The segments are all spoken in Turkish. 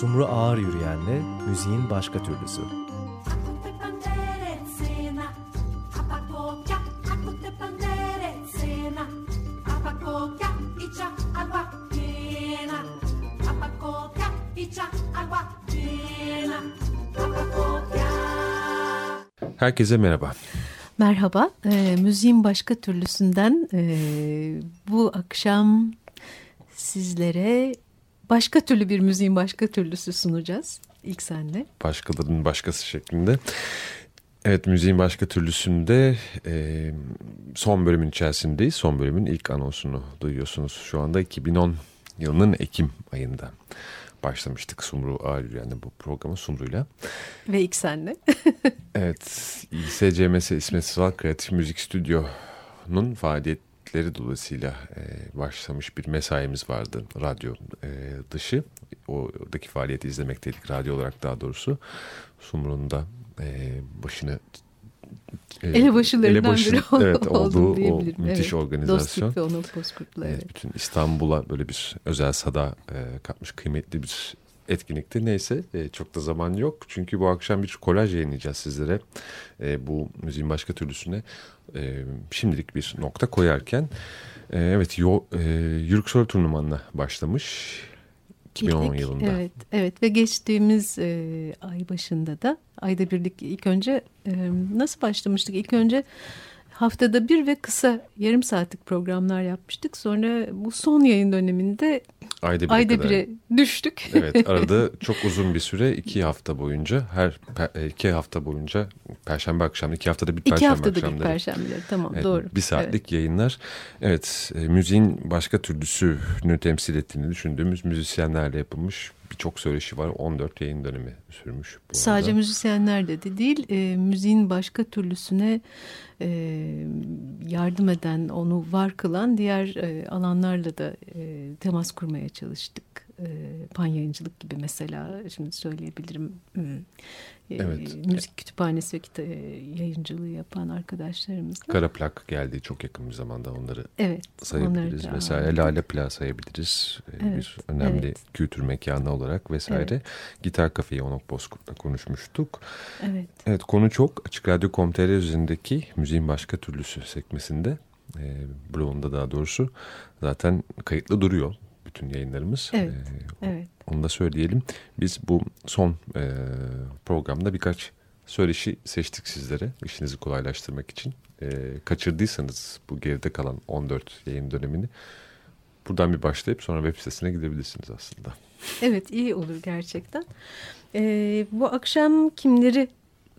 Sumru Ağır Yürüyen'le müziğin başka türlüsü. Herkese merhaba. Merhaba. E, müziğin başka türlüsünden e, bu akşam sizlere başka türlü bir müziğin başka türlüsü sunacağız. İlk senle. Başkalarının başkası şeklinde. Evet müziğin başka türlüsünde e, son bölümün içerisindeyiz. Son bölümün ilk anonsunu duyuyorsunuz. Şu anda 2010 yılının Ekim ayında başlamıştık Sumru Ağrıyan'da bu programı Sumru'yla. Ve ilk senle. evet İSCMS İsmet Sıval Kreatif Müzik Stüdyo'nun faaliyetleri dolayısıyla e, başlamış bir mesaimiz vardı radyo e, dışı. Oradaki faaliyeti izlemekteydik radyo olarak daha doğrusu. Sumru'nun da e, başını e, elebaşılarından elebaşı, biri evet, olduğu o müthiş evet, organizasyon. Dostluk ve Bozkurt'la evet. evet. Bütün İstanbul'a böyle bir özel sada e, katmış kıymetli bir etkinlikti. Neyse e, çok da zaman yok. Çünkü bu akşam bir kolaj yayınlayacağız sizlere. E, bu müziğin başka türlüsüne e, şimdilik bir nokta koyarken e, evet yo, e, Yürük Soru turnumanına başlamış. 2010 Gittik. yılında. Evet, evet ve geçtiğimiz e, ay başında da ayda birlik ilk önce e, nasıl başlamıştık? İlk önce haftada bir ve kısa yarım saatlik programlar yapmıştık. Sonra bu son yayın döneminde ayda, bire ayda kadar. bire düştük. Evet arada çok uzun bir süre iki hafta boyunca her e, iki hafta boyunca perşembe akşamı iki haftada bir perşembe iki haftada akşamları. bir perşembeleri tamam evet, doğru. Bir saatlik evet. yayınlar. Evet e, müziğin başka türlüsünü temsil ettiğini düşündüğümüz müzisyenlerle yapılmış birçok söyleşi var. 14 yayın dönemi sürmüş. Bu Sadece arada. müzisyenler de değil, e, müziğin başka türlüsüne e, yardım eden, onu var kılan diğer e, alanlarla da e, temas kurmaya çalıştık. E, pan yayıncılık gibi mesela şimdi söyleyebilirim. E, evet. Müzik kütüphanesi ve yayıncılığı yapan arkadaşlarımız. Kara plak geldi çok yakın bir zamanda onları evet, sayabiliriz. Onları Mesela Lale Plak sayabiliriz. Evet, bir önemli evet. kültür mekanı olarak vesaire. Evet. Gitar Kafe'yi Onok Bozkurt'la konuşmuştuk. Evet. Evet konu çok. Açık Radyo.com.tr üzerindeki müziğin başka türlüsü sekmesinde e, blogunda daha doğrusu zaten kayıtlı duruyor bütün yayınlarımız. Evet, ee, evet. Onu da söyleyelim. Biz bu son e, programda birkaç söyleşi seçtik sizlere işinizi kolaylaştırmak için. E, kaçırdıysanız bu geride kalan 14 yayın dönemini buradan bir başlayıp sonra web sitesine gidebilirsiniz aslında. Evet iyi olur gerçekten. E, bu akşam kimleri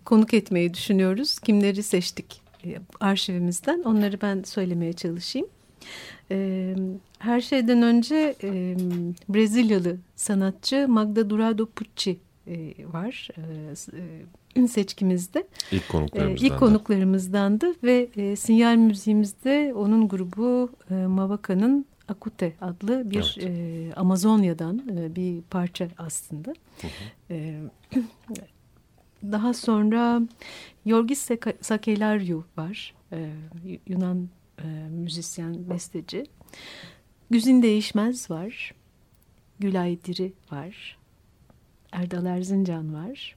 konuk etmeyi düşünüyoruz? Kimleri seçtik arşivimizden? Onları ben söylemeye çalışayım. E, her şeyden önce e, Brezilyalı sanatçı Magda Durado Pucci e, var e, seçkimizde. İlk konuklarımızdan. E, ilk konuklarımızdandı ve e, sinyal müziğimizde onun grubu e, Mavaka'nın Akute adlı bir evet. e, Amazonya'dan e, bir parça aslında. Hı hı. E, daha sonra Yorgis Sakelaryou var. E, Yunan e, müzisyen, besteci. Güzin Değişmez var. Gülay Diri var. Erdal Erzincan var.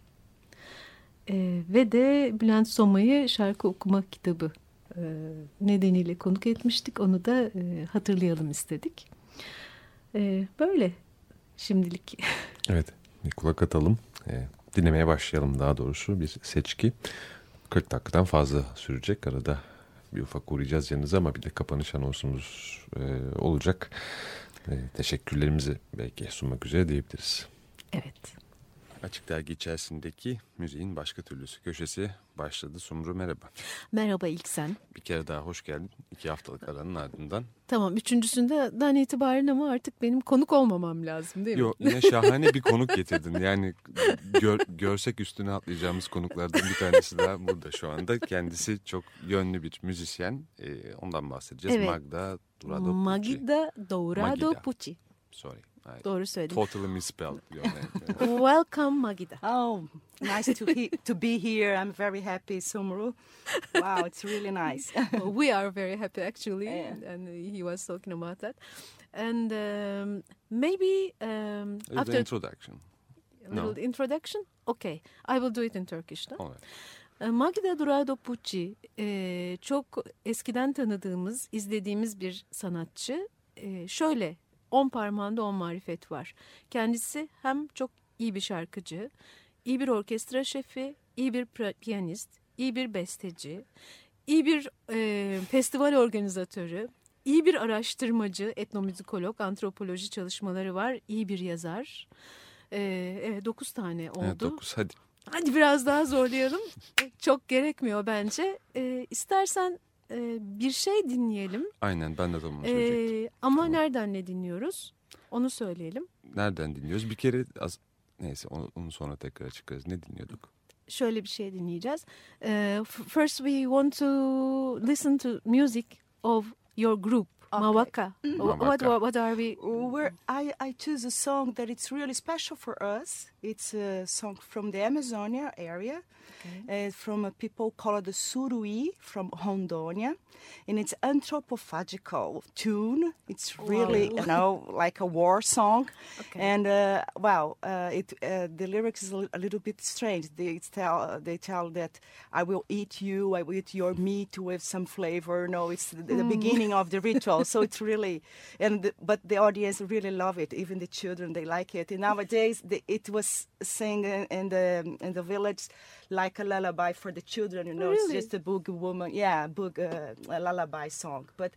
E, ve de Bülent Soma'yı şarkı okuma kitabı e, nedeniyle konuk etmiştik. Onu da e, hatırlayalım istedik. E, böyle şimdilik. Evet bir kulak atalım. E, dinlemeye başlayalım daha doğrusu bir seçki. 40 dakikadan fazla sürecek. Arada bir ufak uğrayacağız yanınıza ama bir de kapanış anonsumuz e, olacak. E, teşekkürlerimizi belki sunmak üzere diyebiliriz. Evet. Açık Dergi içerisindeki müziğin başka türlüsü köşesi başladı. Sumru merhaba. Merhaba ilk sen. Bir kere daha hoş geldin. İki haftalık aranın ardından. Tamam üçüncüsünden itibaren ama artık benim konuk olmamam lazım değil mi? Yok yine şahane bir konuk getirdin. Yani gör, görsek üstüne atlayacağımız konuklardan bir tanesi daha burada şu anda. Kendisi çok yönlü bir müzisyen. Ee, ondan bahsedeceğiz. Evet. Magda Dorado Pucci. Magda Dorado. Pucci. Sorry. I Doğru söyledin. Totally misspelled your name. Welcome Magida. Oh, nice to he to be here. I'm very happy, Sumru. Wow, it's really nice. well, we are very happy actually, Yeah. and he was talking about that. And um, maybe um, The after introduction. little No. introduction? Okay, I will do it in Turkish. then. Alright. E, Magda Dorado Pucci e, çok eskiden tanıdığımız, izlediğimiz bir sanatçı. E, şöyle on parmağında on marifet var. Kendisi hem çok iyi bir şarkıcı, iyi bir orkestra şefi, iyi bir piyanist, iyi bir besteci, iyi bir e, festival organizatörü, iyi bir araştırmacı, etnomüzikolog, antropoloji çalışmaları var, iyi bir yazar. E, evet dokuz tane oldu. Evet, dokuz hadi. Hadi biraz daha zorlayalım. Çok gerekmiyor bence. Ee, istersen e, bir şey dinleyelim. Aynen ben de tam onu söyleyecektim. Ee, ama Tamam. nereden ne dinliyoruz? Onu söyleyelim. Nereden dinliyoruz? Bir kere az... Neyse onu, onu sonra tekrar açıklarız. Ne dinliyorduk? Şöyle bir şey dinleyeceğiz. Ee, f- first we want to listen to music of your group, Okay. Mawaka. What, Mawaka. what are we? We're, I, I choose a song that it's really special for us. It's a song from the Amazonia area, uh, from a people called the Surui from Rondônia, and it's anthropophagical tune. It's really, you know, like a war song, Okay. and uh, wow, uh, it uh, the lyrics is a, little bit strange. They tell they tell that I will eat you, I will eat your meat with some flavor. No, it's the, the beginning of the ritual, so it's really, and the, but the audience really love it. Even the children they like it. And nowadays the, it was sing in, in the in the village like a lullaby for the children. You know, Really? it's just a boog woman, yeah, boog uh, a lullaby song, but.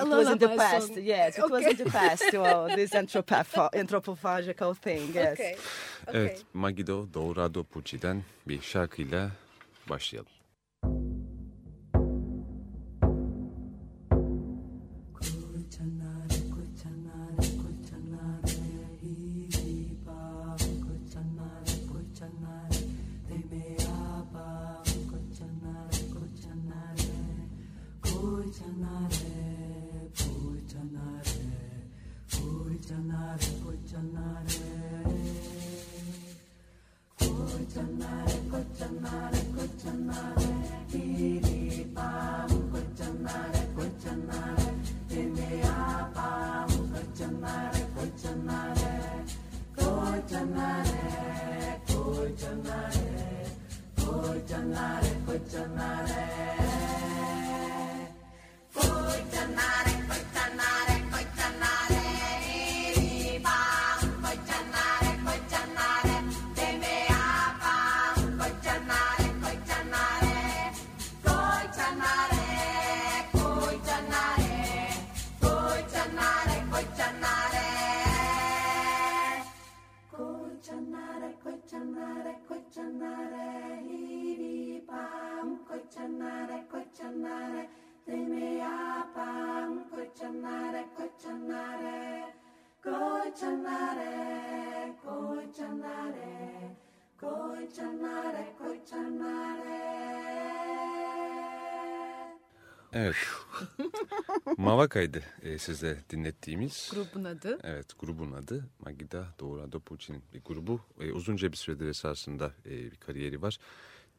A It was in the past, song. yes. It was in the past. Well, this anthropopha- anthropophagical thing, yes. Okay. Evet Magido Dourado Pucci'den bir şarkıyla başlayalım. じ那。Evet. Mavaka'ydı e, size dinlettiğimiz. Grubun adı. Evet grubun adı Magida Dourado Pucci'nin bir grubu. E, uzunca bir süredir esasında e, bir kariyeri var.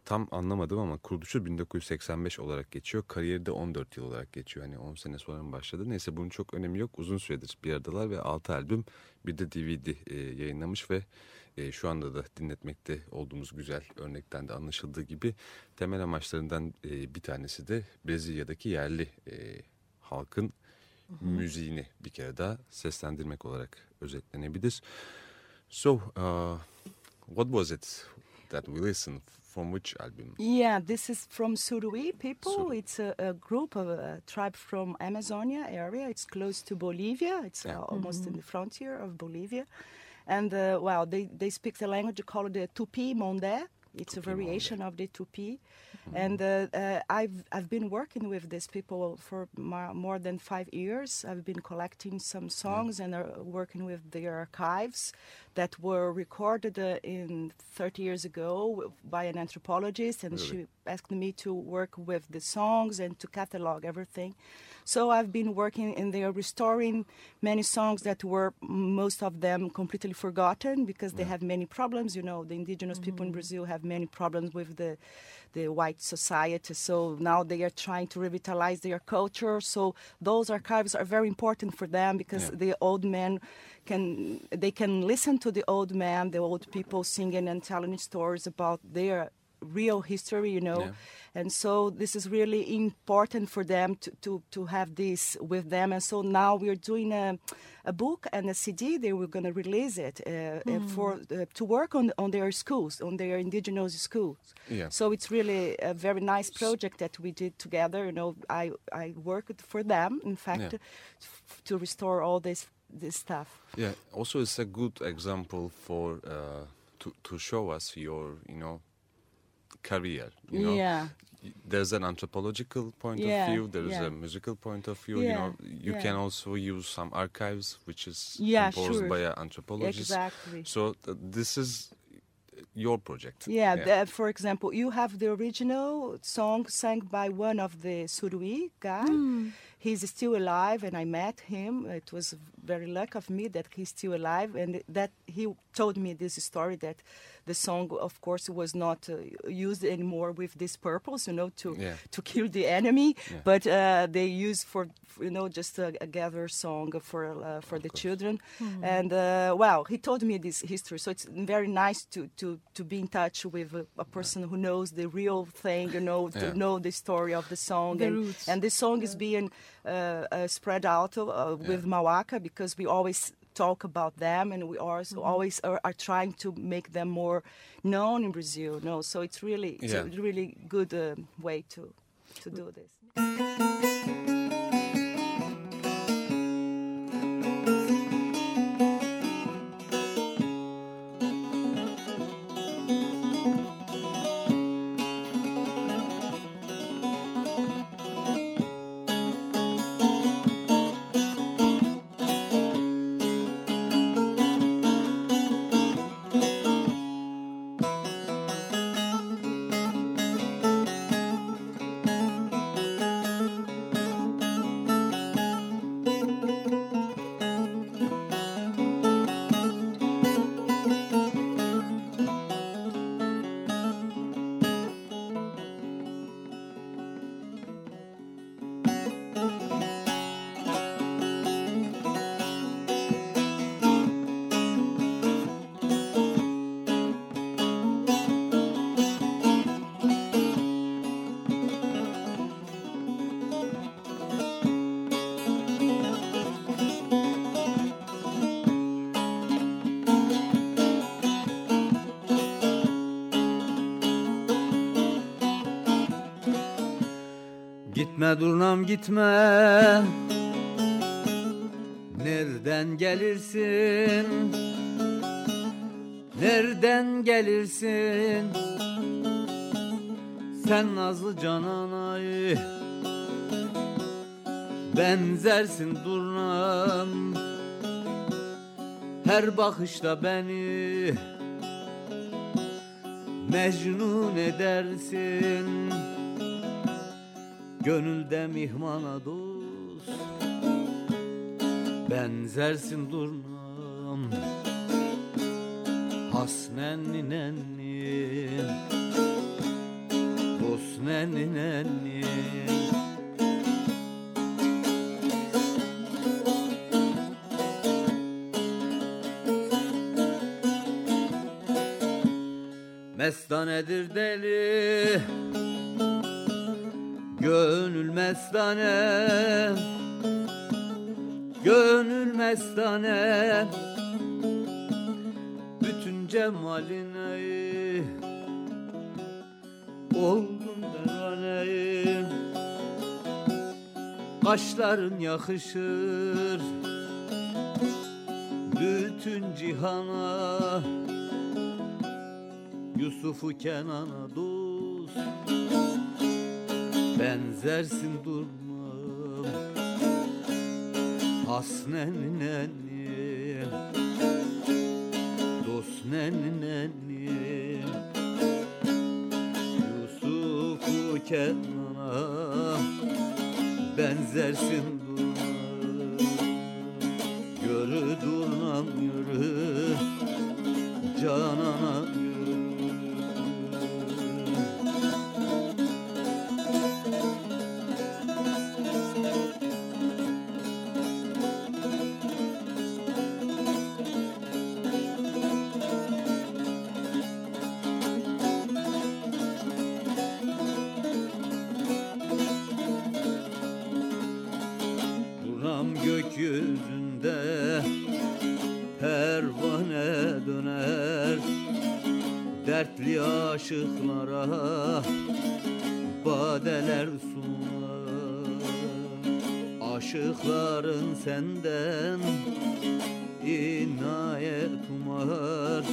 Tam anlamadım ama kuruluşu 1985 olarak geçiyor. Kariyeri de 14 yıl olarak geçiyor. Hani 10 sene sonra mı başladı? Neyse bunun çok önemi yok. Uzun süredir bir aradalar ve 6 albüm bir de DVD e, yayınlamış ve e, şu anda da dinletmekte olduğumuz güzel örnekten de anlaşıldığı gibi temel amaçlarından e, bir tanesi de Brezilya'daki yerli e, halkın müziğini bir kere daha seslendirmek olarak özetlenebilir. So, uh, what was it that we listened from which album? Yeah, this is from Surui people. Surui. It's a, a group of a tribe from Amazonia area. It's close to Bolivia. It's uh, Yeah. almost in the frontier of Bolivia. And uh, wow, they, they speak the language called the Tupi Monde. It's a Tupi Monde. variation of the Tupi. And uh, uh, I've, I've been working with these people for more than five years. I've been collecting some songs and uh, working with their archives that were recorded uh, in 30 years ago by an anthropologist. And Really? she asked me to work with the songs and to catalog everything. So I've been working in there restoring many songs that were most of them completely forgotten because they have many problems. You know, the indigenous people in Brazil have many problems with the the white society. So now they are trying to revitalize their culture. So those archives are very important for them because Yeah. the old men can they can listen to the old man, the old people singing and telling stories about their real history, you know. Yeah. And so this is really important for them to, to, to have this with them. And so now we're doing a, a book and a CD. They were going to release it uh, uh, for uh, to work on on their schools, on their indigenous schools. Yeah. So it's really a very nice project that we did together. You know, I I worked for them, in fact, Yeah. f- to restore all this this stuff. Yeah. Also, it's a good example for uh, to to show us your you know career. You know, Yeah. There's an anthropological point Yeah, of view. There is yeah. a musical point of view. Yeah, You know, you yeah. can also use some archives, which is Yeah, composed sure. by an anthropologist. Exactly. So th- this is your project. Yeah, the- for example, you have the original song sang by one of the Surui guy. Hmm. He's still alive, and I met him. It was very luck of me that he's still alive, and that he told me this story that the song, of course, was not uh, used anymore with this purpose, you know, to Yeah. to kill the enemy, Yeah. but uh, they use for you know just a, a gather song for uh, for the children. And uh, well, he told me this history, so it's very nice to to to be in touch with a, a person who knows the real thing, you know, to Yeah. know the story of the song. The and roots. and this song is being spread out uh, with Mawaka because we always talk about them and we also Mm-hmm. always are, are trying to make them more known in Brazil. No, so it's really it's Yeah. a really good uh, way to to do this. Gitme durnam gitme. Nereden gelirsin? Nereden gelirsin? Sen nazlı cananay Benzersin durnam. Her bakışta beni Mecnun edersin Gönülde mihmana dost. Benzersin durnam Hasnenni nenni Dost nenni nenni Mestanedir deli mestane Gönül mestane Bütün cemaline Oldum derane Kaşların yakışır Bütün cihana. Yusuf'u Kenan'a dost Benzersin durmam. Hasnen nenni Dost nenni Yusuf'u Kenan'a Benzersin durmam. Yürü durnam yürü. Canana gökyüzünde pervane döner. Dertli aşıklara badeler sunar. Aşıkların senden inayet umar.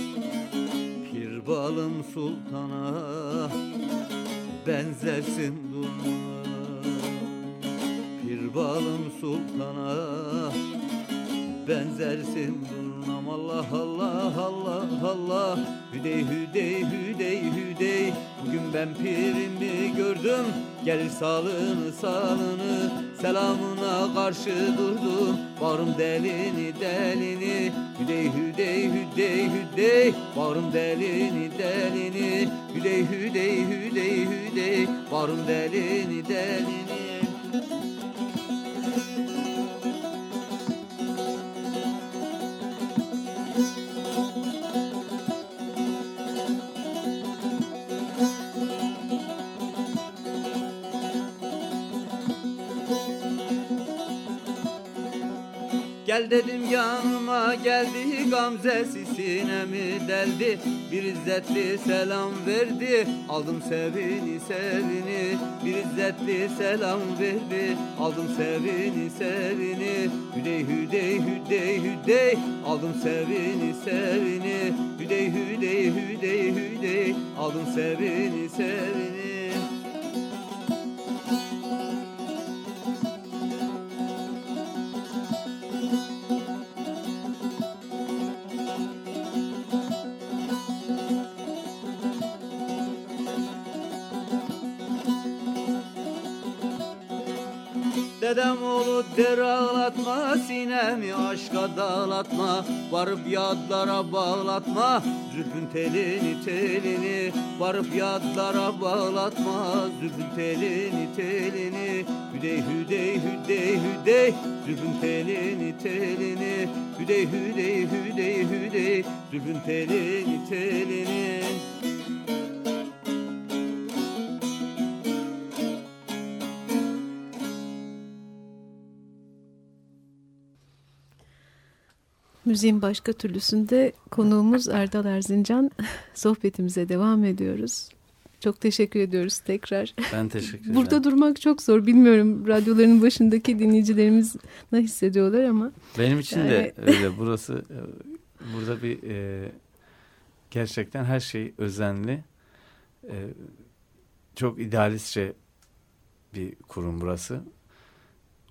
Pir balım sultana Allah Allah Allah Allah. Hüdey hüdey hüdey hüdey. Bugün ben pirimi gördüm. Gelir salını salını Selamına karşı durdum. Varım delini delini. Hüdey hüdey hüdey hüdey. Varım delini delini. Hüdey hüdey hüdey hüdey. Varım delini delini Gel dedim yanıma geldi Gamzesi sinemi deldi? Bir izzetli selam verdi Aldım sevini sevini. Bir izzetli selam verdi Aldım sevini sevini. Hüdey hüdey hüdey hüdey Aldım sevini sevini. Hüdey hüdey hüdey hüdey Aldım sevini sevini Varıp yadlara bağlatma Zülfün telini telini. Varıp yadlara bağlatma Zülfün telini telini. Hüdey hüdey hüdey hüdey. Zülfün telini telini. Hüdey hüdey hüdey hüdey. Zülfün telini telini Müziğin başka türlüsünde konuğumuz Erdal Erzincan. Sohbetimize devam ediyoruz. Çok teşekkür ediyoruz tekrar. Ben teşekkür ederim. Burada durmak çok zor. Bilmiyorum radyoların başındaki dinleyicilerimiz ne hissediyorlar ama. Benim için Yani- de öyle. Burası e, burada bir e, gerçekten her şey özenli. E, çok idealistçe bir kurum burası.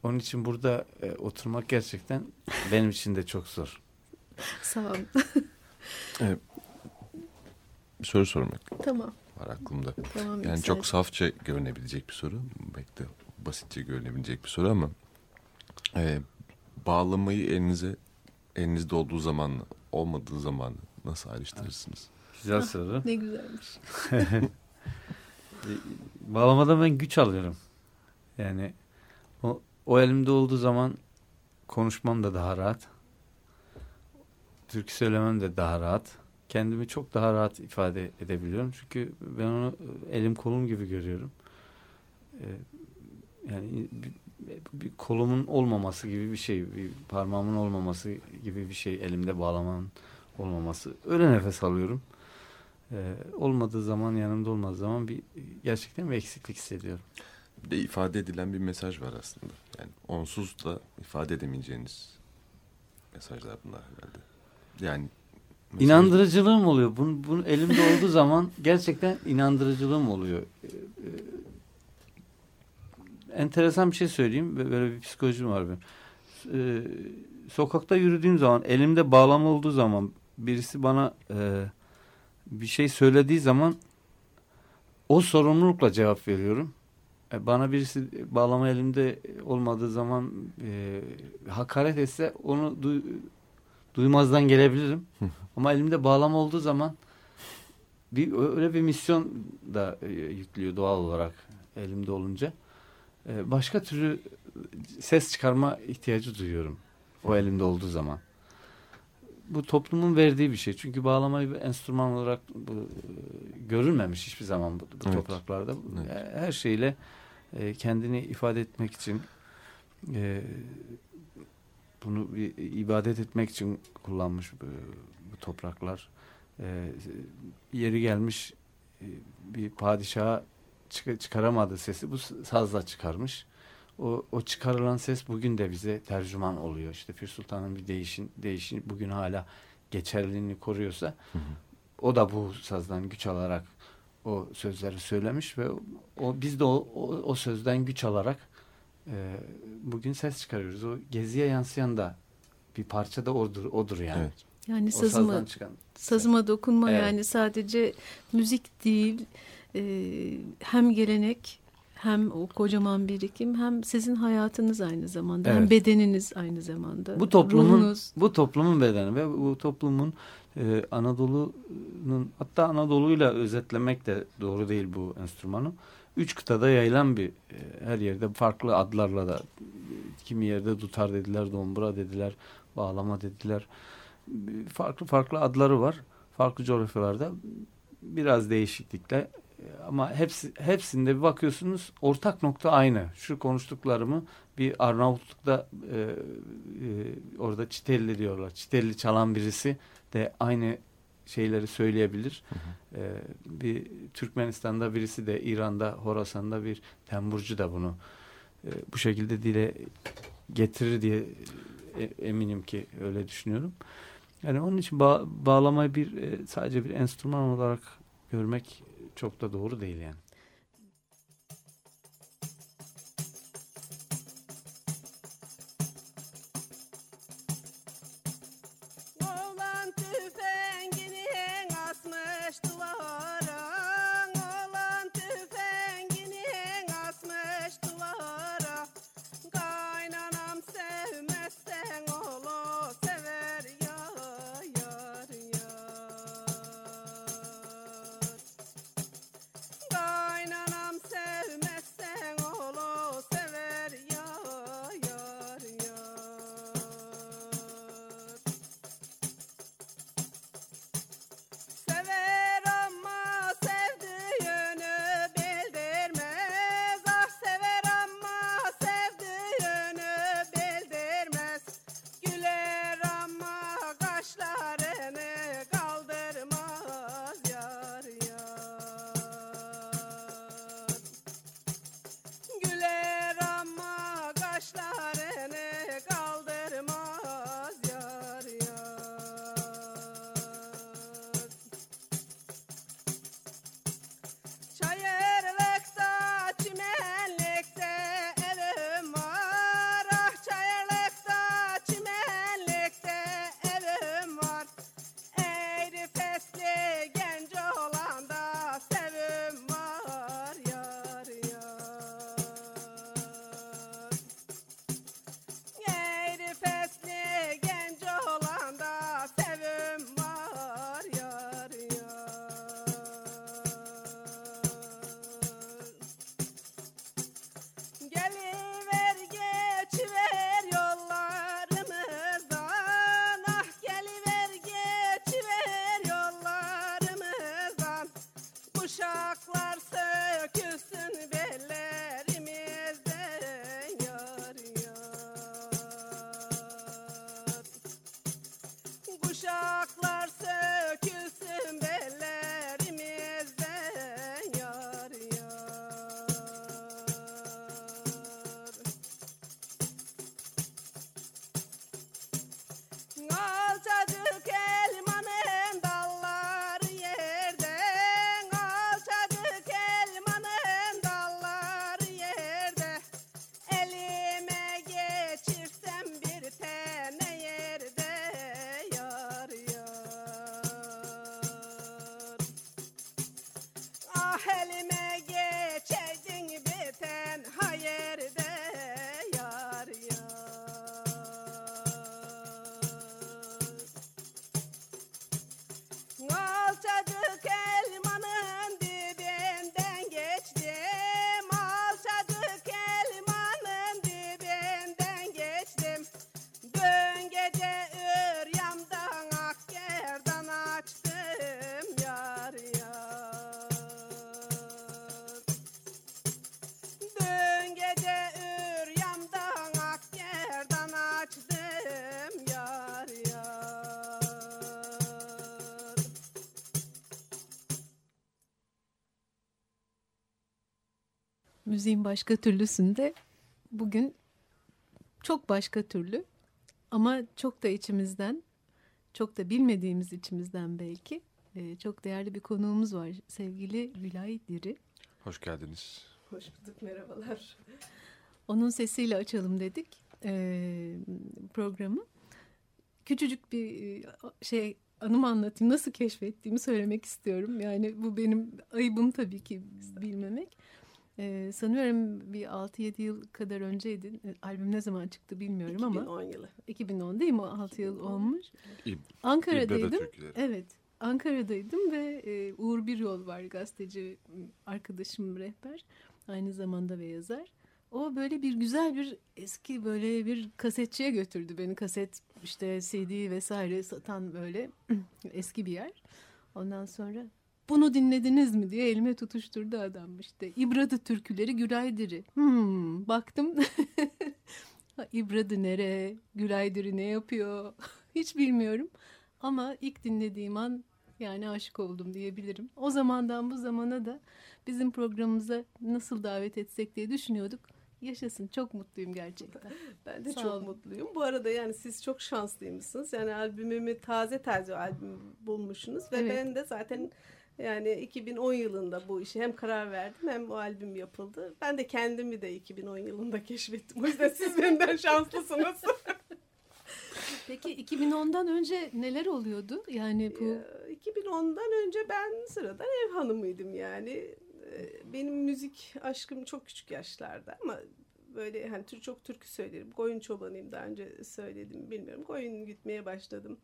Onun için burada e, oturmak gerçekten benim için de çok zor. Sağ olun. Bir soru sormak tamam. var aklımda. Tamam. Yani çok safça görünebilecek bir soru. Belki de basitçe görünebilecek bir soru ama e, bağlamayı elinize elinizde olduğu zamanla olmadığı zamanı nasıl ayrıştırırsınız? Güzel soru. Ne güzelmiş. Bağlamada ben güç alıyorum. Yani o, o elimde olduğu zaman konuşmam da daha rahat. Türkü söylemem de daha rahat. Kendimi çok daha rahat ifade edebiliyorum. Çünkü ben onu elim kolum gibi görüyorum. Ee, yani bir, bir kolumun olmaması gibi bir şey. Bir parmağımın olmaması gibi bir şey. Elimde bağlamanın olmaması. Öyle nefes alıyorum. Ee, olmadığı zaman yanımda olmadığı zaman bir gerçekten bir eksiklik hissediyorum. Bir de ifade edilen bir mesaj var aslında. Yani onsuz da ifade edemeyeceğiniz mesajlar bunlar herhalde. Yani mesaj- İnandırıcılığım oluyor. Bunun, bunun elimde olduğu zaman gerçekten inandırıcılığım oluyor. Ee, e, enteresan bir şey söyleyeyim. Bö- Böyle bir psikolojim var benim. Ee, sokakta yürüdüğüm zaman, elimde bağlama olduğu zaman birisi bana e, bir şey söylediği zaman o sorumlulukla cevap veriyorum. E, Bana birisi bağlama elimde olmadığı zaman e, hakaret etse onu duymazdan gelebilirim. Ama elimde bağlama olduğu zaman bir öyle bir misyon da e, yüklüyor doğal olarak elimde olunca. E, başka türlü ses çıkarma ihtiyacı duyuyorum o elimde olduğu zaman. Bu toplumun verdiği bir şey. Çünkü bağlamayı bir enstrüman olarak bu, e, görülmemiş hiçbir zaman bu, bu Evet. topraklarda. Evet. E, Her şeyle e, kendini ifade etmek için e, bunu bir ibadet etmek için kullanmış bu, bu topraklar. E, yeri gelmiş e, bir padişaha çık çıkaramadığı sesi bu sazla çıkarmış. O, o çıkarılan ses bugün de bize tercüman oluyor. İşte Pir Sultan'ın bir değişin, değişin bugün hala geçerliliğini koruyorsa hı hı. o da bu sazdan güç alarak o sözleri söylemiş ve o biz de o, o, o sözden güç alarak e, bugün ses çıkarıyoruz. O geziye yansıyan da bir parça da odur, odur yani. Evet. Yani sazıma, çıkan, sazıma dokunma evet. yani sadece müzik değil e, hem gelenek hem o kocaman birikim hem sizin hayatınız aynı zamanda evet. hem bedeniniz aynı zamanda. Bu toplumun ruhunuz. bu toplumun bedeni ve bu toplumun e, Anadolu'nun hatta Anadolu'yla özetlemek de doğru değil bu enstrümanı. Üç kıtada yayılan bir e, her yerde farklı adlarla da kimi yerde dutar dediler, dombura dediler, bağlama dediler. Farklı farklı adları var. Farklı coğrafyalarda biraz değişiklikle ama hepsi hepsinde bir bakıyorsunuz ortak nokta aynı. Şu konuştuklarımı bir Arnavutluk'ta e, e, orada çitelli diyorlar. Çitelli çalan birisi de aynı şeyleri söyleyebilir. Hı hı. E, bir Türkmenistan'da birisi de İran'da, Horasan'da bir temburcu da bunu e, bu şekilde dile getirir diye e, eminim ki öyle düşünüyorum. Yani onun için ba bağlamayı bir e, sadece bir enstrüman olarak görmek çok da doğru değil yani. Müziğin başka türlüsünde bugün çok başka türlü ama çok da içimizden, çok da bilmediğimiz içimizden belki e, çok değerli bir konuğumuz var. Sevgili Gülay Diri. Hoş geldiniz. Hoş bulduk, merhabalar. Onun sesiyle açalım dedik e, programı. Küçücük bir e, şey anımı anlatayım. Nasıl keşfettiğimi söylemek istiyorum. Yani bu benim ayıbım tabii ki bilmemek. Ee, sanıyorum bir 6-7 yıl kadar önceydi. Albüm ne zaman çıktı bilmiyorum 2010 ama. 2010 yılı. 2010 değil mi? 6 yıl olmuş. İb Ankara'daydım. Evet. Ankara'daydım ve e, Uğur Biryol var gazeteci arkadaşım rehber. Aynı zamanda ve yazar. O böyle bir güzel bir eski böyle bir kasetçiye götürdü beni. Kaset işte CD vesaire satan böyle eski bir yer. Ondan sonra bunu dinlediniz mi diye elime tutuşturdu adam işte. İbradı türküleri Gülaydiri. Hmm, baktım. İbradı nere? Gülaydiri ne yapıyor? Hiç bilmiyorum. Ama ilk dinlediğim an yani aşık oldum diyebilirim. O zamandan bu zamana da bizim programımıza nasıl davet etsek diye düşünüyorduk. Yaşasın çok mutluyum gerçekten. Ben de Sağ çok olun. mutluyum. Bu arada yani siz çok şanslıymışsınız. Yani albümümü taze taze albüm bulmuşsunuz. Ve Evet. ben de zaten yani 2010 yılında bu işe hem karar verdim hem o albüm yapıldı. Ben de kendimi de 2010 yılında keşfettim. O yüzden siz benden şanslısınız. Peki 2010'dan önce neler oluyordu? Yani bu Ee, 2010'dan önce ben sıradan ev hanımıydım yani. Ee, Benim müzik aşkım çok küçük yaşlarda ama böyle hani çok türkü söylerim. Koyun çobanıyım daha önce söyledim bilmiyorum. Koyun gütmeye başladım.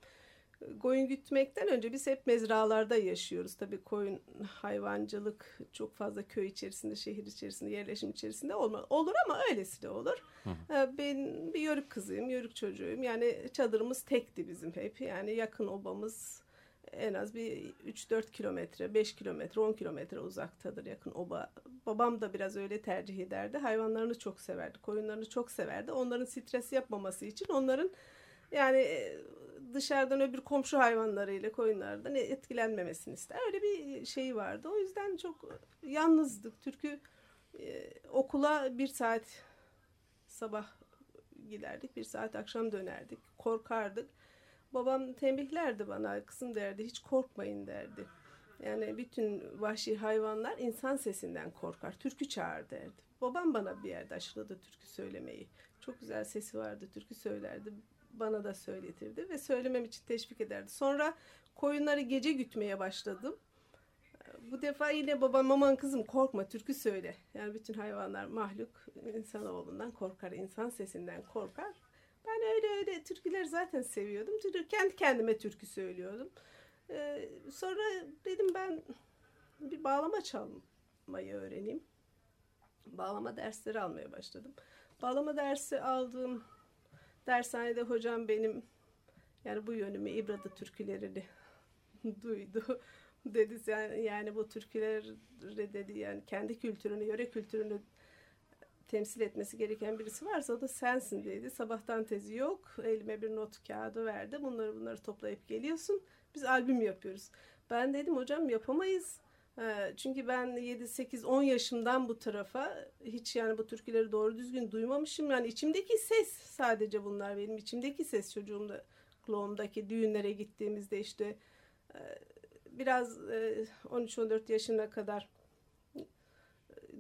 Koyun gütmekten önce biz hep mezralarda yaşıyoruz. Tabii koyun hayvancılık çok fazla köy içerisinde, şehir içerisinde, yerleşim içerisinde olma, olur ama öylesi de olur. Ee, Ben bir yörük kızıyım, yörük çocuğuyum. Yani çadırımız tekti bizim hep. Yani yakın obamız en az bir 3-4 kilometre, 5 kilometre, 10 kilometre uzaktadır yakın oba. Babam da biraz öyle tercih ederdi. Hayvanlarını çok severdi, koyunlarını çok severdi. Onların stres yapmaması için onların yani e, dışarıdan öbür komşu hayvanlarıyla koyunlardan etkilenmemesini ister. Öyle bir şey vardı. O yüzden çok yalnızdık. Türkü e, okula bir saat sabah giderdik, bir saat akşam dönerdik. Korkardık. Babam tembihlerdi bana, kızım derdi, hiç korkmayın derdi. Yani bütün vahşi hayvanlar insan sesinden korkar, türkü çağır derdi. Babam bana bir yerde aşıladı türkü söylemeyi. Çok güzel sesi vardı, türkü söylerdi. Bana da söyletirdi ve söylemem için teşvik ederdi. Sonra koyunları gece gütmeye başladım. Bu defa yine babam aman kızım korkma türkü söyle. Yani bütün hayvanlar mahluk insanoğlundan korkar, insan sesinden korkar. Ben öyle öyle türküleri zaten seviyordum. Kendi kendime türkü söylüyordum. Ee, sonra dedim ben bir bağlama çalmayı öğreneyim. Bağlama dersleri almaya başladım. Bağlama dersi aldığım dershanede hocam benim yani bu yönümü İbradı türkülerini duydu. Dedi yani, yani bu türküleri dedi yani kendi kültürünü, yöre kültürünü temsil etmesi gereken birisi varsa o da sensin dedi. Sabahtan tezi yok. Elime bir not kağıdı verdi. Bunları bunları toplayıp geliyorsun. Biz albüm yapıyoruz. Ben dedim hocam yapamayız. Ee, Çünkü ben 7, 8, 10 yaşımdan bu tarafa hiç yani bu türküleri doğru düzgün duymamışım. Yani içimdeki ses sadece bunlar benim içimdeki ses çocuğumda Kloğum'daki düğünlere gittiğimizde işte e, biraz e, 13-14 yaşına kadar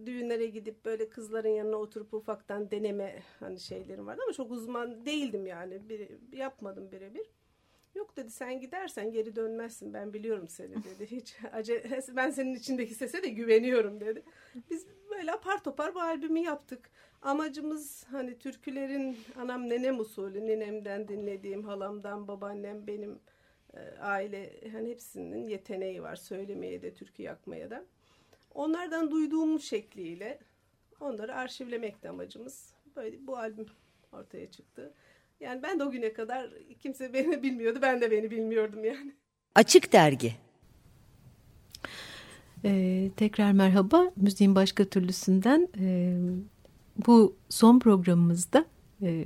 düğünlere gidip böyle kızların yanına oturup ufaktan deneme hani şeylerim vardı ama çok uzman değildim yani. Bir, yapmadım birebir. Yok dedi sen gidersen geri dönmezsin ben biliyorum seni dedi. Hiç acele, ben senin içindeki sese de güveniyorum dedi. Biz böyle apar topar bu albümü yaptık. Amacımız hani türkülerin anam nenem usulü ninemden dinlediğim halamdan babaannem benim e, aile hani hepsinin yeteneği var söylemeye de türkü yakmaya da. Onlardan duyduğum şekliyle onları arşivlemek de amacımız. Böyle bu albüm ortaya çıktı. Yani ben de o güne kadar kimse beni bilmiyordu. Ben de beni bilmiyordum yani. Açık Dergi Ee, tekrar merhaba. Müziğin başka türlüsünden e, bu son programımızda e,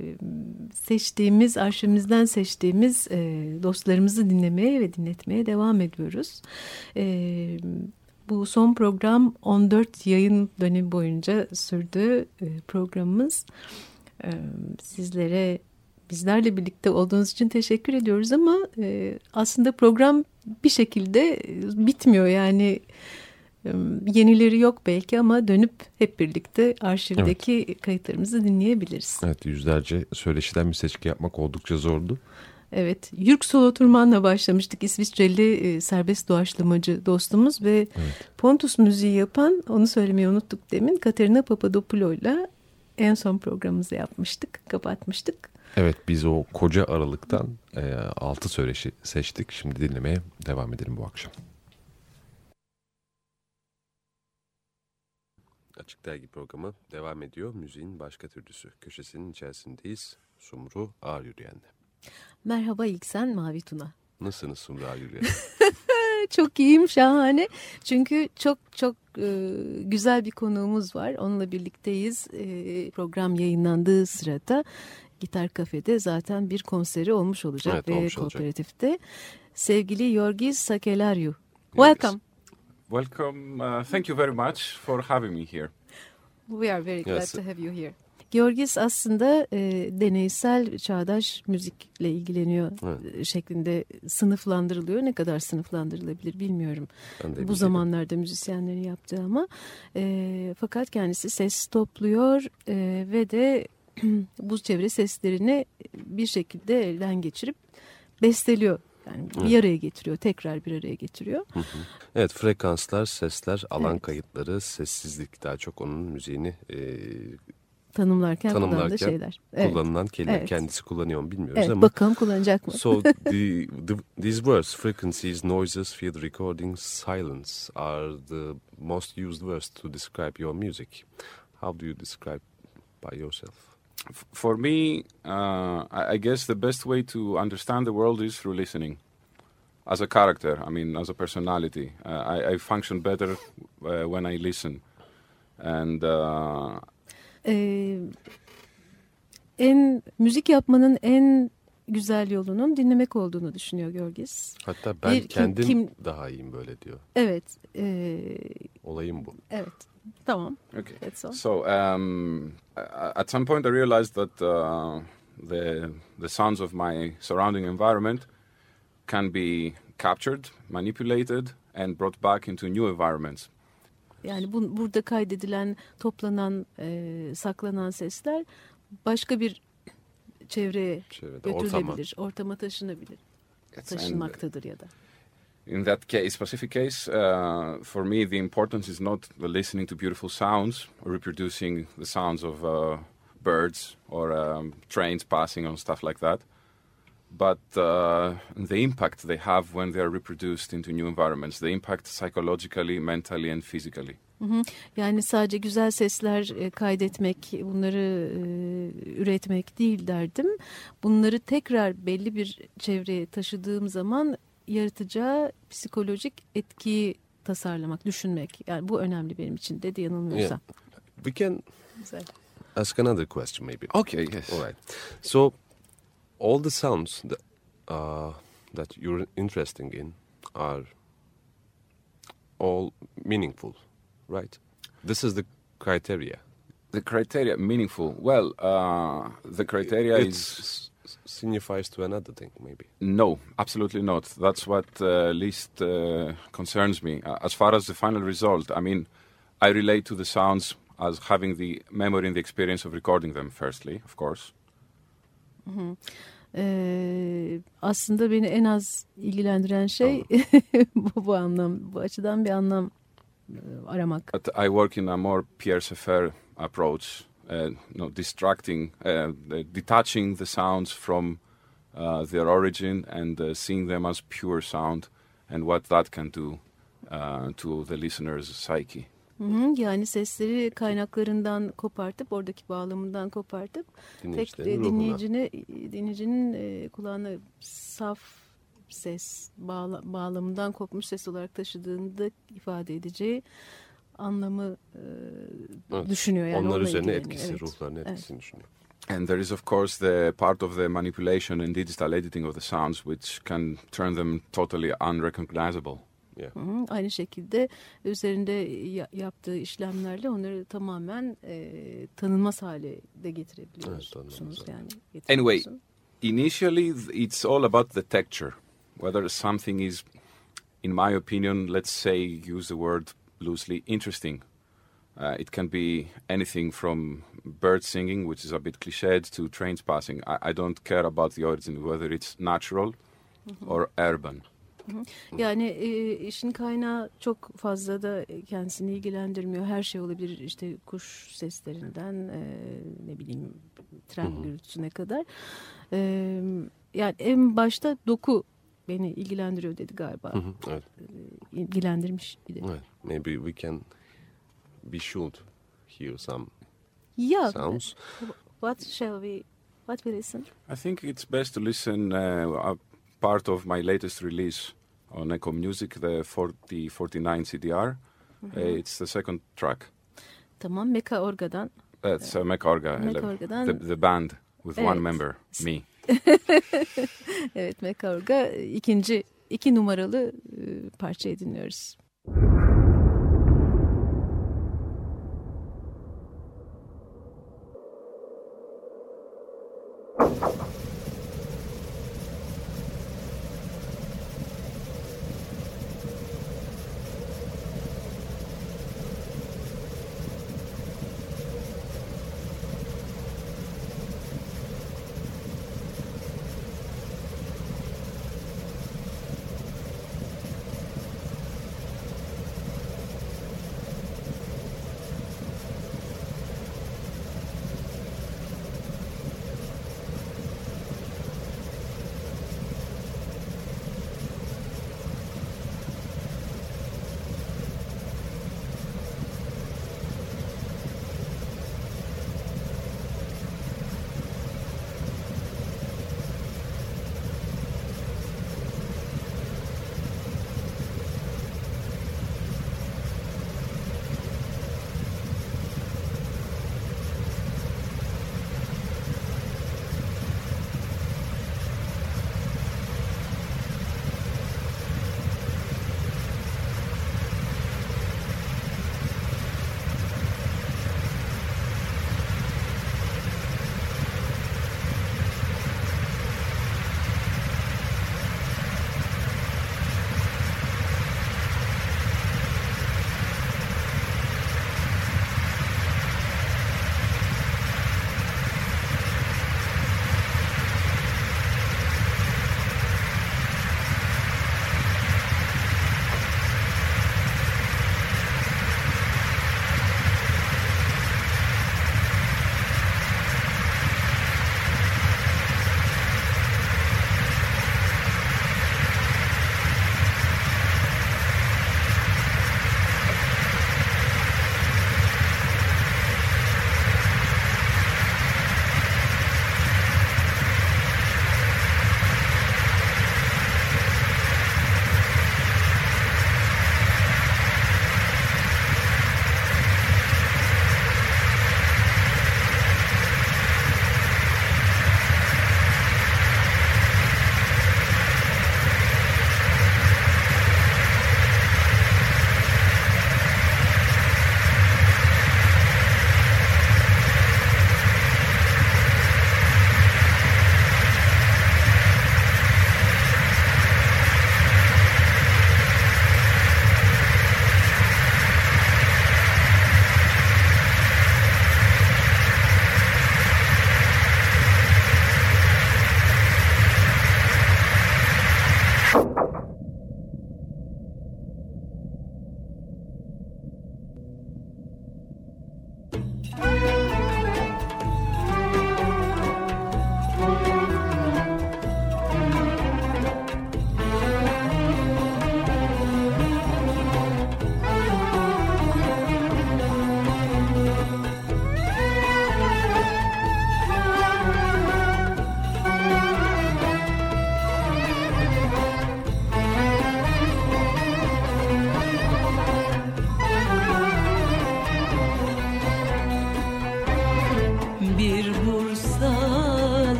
seçtiğimiz, arşivimizden seçtiğimiz e, dostlarımızı dinlemeye ve dinletmeye devam ediyoruz. E, Bu son program 14 yayın dönemi boyunca sürdü e, programımız. E, sizlere bizlerle birlikte olduğunuz için teşekkür ediyoruz ama e, aslında program bir şekilde e, bitmiyor yani e, yenileri yok belki ama dönüp hep birlikte arşivdeki evet. kayıtlarımızı dinleyebiliriz. Evet yüzlerce söyleşiden bir seçki yapmak oldukça zordu. Evet, Yürk Soloturman'la başlamıştık. İsviçreli e, serbest doğaçlamacı dostumuz ve evet. Pontus müziği yapan, onu söylemeyi unuttuk demin, Katerina Papadopoulo'yla en son programımızı yapmıştık, kapatmıştık. Evet, biz o koca aralıktan e, 6 söyleşi seçtik. Şimdi dinlemeye devam edelim bu akşam. Açık Dergi programı devam ediyor. Müziğin başka türlüsü. Köşesinin içerisindeyiz. Sumru Ağır Yürüyen'le. Merhaba ilk sen Mavi Tuna. Nasılsınız Sumru Ağır Yürüyen? çok iyiyim şahane. Çünkü çok çok e, güzel bir konuğumuz var. Onunla birlikteyiz. E, program yayınlandığı sırada Gitar Kafe'de zaten bir konseri olmuş olacak evet, ve olmuş kooperatifte. Olacak. Sevgili Yorgis Sakelaryu. Welcome. Welcome. Uh, thank you very much for having me here. We are very glad yes. to have you here. Georgis aslında e, deneysel çağdaş müzikle ilgileniyor evet. şeklinde sınıflandırılıyor. Ne kadar sınıflandırılabilir bilmiyorum. Bu zamanlarda müzisyenlerin yaptığı ama e, fakat kendisi ses topluyor e, ve de bu çevre seslerini bir şekilde elden geçirip besteliyor. Yani bir evet. araya getiriyor, tekrar bir araya getiriyor. Hı hı. Evet, frekanslar, sesler, alan evet. kayıtları, sessizlik daha çok onun müziğini e, tanımlarken, tanımlarken kullandığı şeyler. Kullanılan evet. kelime evet. kendisi kullanıyor mu bilmiyoruz evet, ama. Bakalım kullanacak mı? so the, the, these words, frequencies, noises, field recordings, silence are the most used words to describe your music. How do you describe by yourself? For me, uh, I guess the best way to understand the world is through listening. As a character, I mean, as a personality, uh, I, I, function better uh, when I listen. And uh, e, en müzik yapmanın en güzel yolunun dinlemek olduğunu düşünüyor Görgis. Hatta ben bir, kendim kim, daha iyiyim böyle diyor. Evet. E, Olayım bu. Evet. Tamam. Okay. That's all. So um, at some point I realized that uh, the the sounds of my surrounding environment can be captured, manipulated, and brought back into new environments. Yani bu, burada kaydedilen, toplanan, e, saklanan sesler başka bir çevreye Çevrede, götürülebilir, ortama, ortama taşınabilir, taşınmaktadır ya da. In that case, specific case, uh, for me, the importance is not listening to beautiful sounds or reproducing the sounds of uh, birds or um, trains passing on stuff like that but uh, the impact they have when they are reproduced into new environments, the impact psychologically, mentally and physically. Yani sadece güzel sesler kaydetmek, bunları üretmek değil derdim. Bunları tekrar belli bir çevreye taşıdığım zaman yaratacağı psikolojik etkiyi tasarlamak, düşünmek. Yani bu önemli benim için dedi yanılmıyorsam. Yeah. We can Güzel. ask another question maybe. Okay, yes. All right. So all the sounds that, uh, that you're interested in are all meaningful, right? This is the criteria. The criteria meaningful. Well, uh, the criteria it is signifies to another thing, maybe. No, absolutely not. That's what uh, least uh, concerns me. Uh, as far as the final result, I mean, I relate to the sounds as having the memory and the experience of recording them. Firstly, of course. Hı hı. Ee, aslında beni en az ilgilendiren şey bu, bu anlam, bu açıdan bir anlam e, aramak. But I work in a more Pierre Schaeffer approach, uh, know, distracting, uh, detaching the sounds from uh, their origin and uh, seeing them as pure sound and what that can do uh, to the listener's psyche. Hı, yani sesleri kaynaklarından kopartıp oradaki bağlamından kopartıp tek dinleyicine dinleyicinin e, kulağına saf ses bağla, bağlamından kopmuş ses olarak taşıdığında ifade edeceği anlamı e, evet. düşünüyor. Yani Onlar üzerine etkisi, evet. ruhlarına etkisini evet. düşünüyor. And there is of course the part of the manipulation and digital editing of the sounds which can turn them totally unrecognizable. Yeah. Hı hı. Aynı şekilde üzerinde ya- yaptığı işlemlerle onları tamamen e, tanınmaz hale de getirebiliyorsunuz tanınmaz, yani. Anyway, initially it's all about the texture. Whether something is, in my opinion, let's say, use the word loosely, interesting. Uh, it can be anything from bird singing, which is a bit cliched, to trains passing. I, I don't care about the origin, whether it's natural or urban. Yani e, işin kaynağı çok fazla da kendisini ilgilendirmiyor. Her şey olabilir işte kuş seslerinden e, ne bileyim tren gürültüsüne kadar. E, yani en başta doku beni ilgilendiriyor dedi galiba. Hı hı, evet. Ilgilendirmiş bir de. Evet. Maybe we can, we should hear some Yeah. sounds. What shall we? What we listen? I think it's best to listen uh, a part of my latest release on Echo Music, the 4049 CDR. Uh, it's the second track. Tamam Meka Orga'dan. That's uh, Mekorga, Meka Orga'dan. the, the band with one member, me. Evet Meka Orga ikinci iki numaralı e, parçayı dinliyoruz.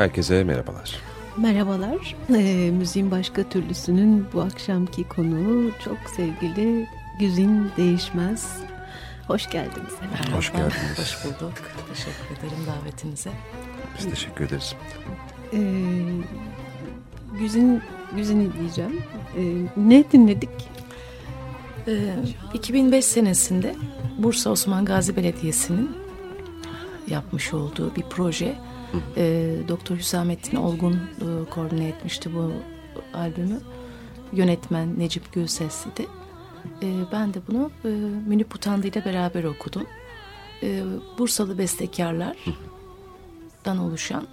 Herkese merhabalar. Merhabalar. Ee, müziğin başka türlüsünün bu akşamki konuğu çok sevgili Güzin Değişmez. Hoş geldiniz. Merhaba, Hoş geldiniz. Hoş bulduk. Teşekkür ederim davetinize. Biz teşekkür ederiz. Ee, Güzin, Güzin diyeceğim. Ee, ne dinledik? Ee, 2005 senesinde Bursa Osman Gazi Belediyesi'nin yapmış olduğu bir proje. Ee, Doktor Hüsamettin Olgun e, koordine etmişti bu albümü. Yönetmen Necip Gülses'ti. Ee, ben de bunu e, Münip Utandı ile beraber okudum. Ee, Bursalı bestekarlardan oluşan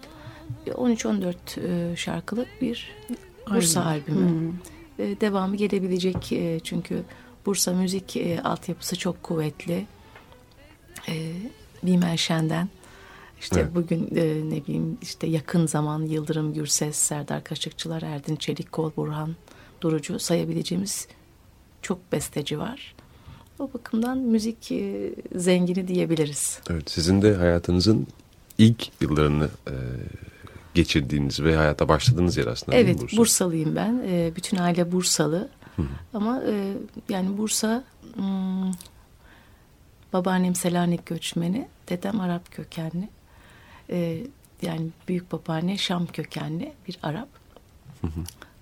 e, 13-14 e, şarkılık bir Bursa albümü. Hmm. E, devamı gelebilecek e, çünkü Bursa müzik e, altyapısı çok kuvvetli. E, Bimer Şen'den işte Evet. bugün e, ne bileyim işte yakın zaman Yıldırım Gürses, Serdar Kaşıkçılar, Erdin Çelikkol, Burhan Durucu sayabileceğimiz çok besteci var. O bakımdan müzik e, zengini diyebiliriz. Evet, sizin de hayatınızın ilk yıllarını e, geçirdiğiniz ve hayata başladığınız yer aslında Evet, Bursa? Bursalıyım ben. E, bütün aile Bursalı. Ama e, yani Bursa hmm, babaannem Selanik göçmeni, dedem Arap kökenli. E, yani büyük babaanne Şam kökenli bir Arap.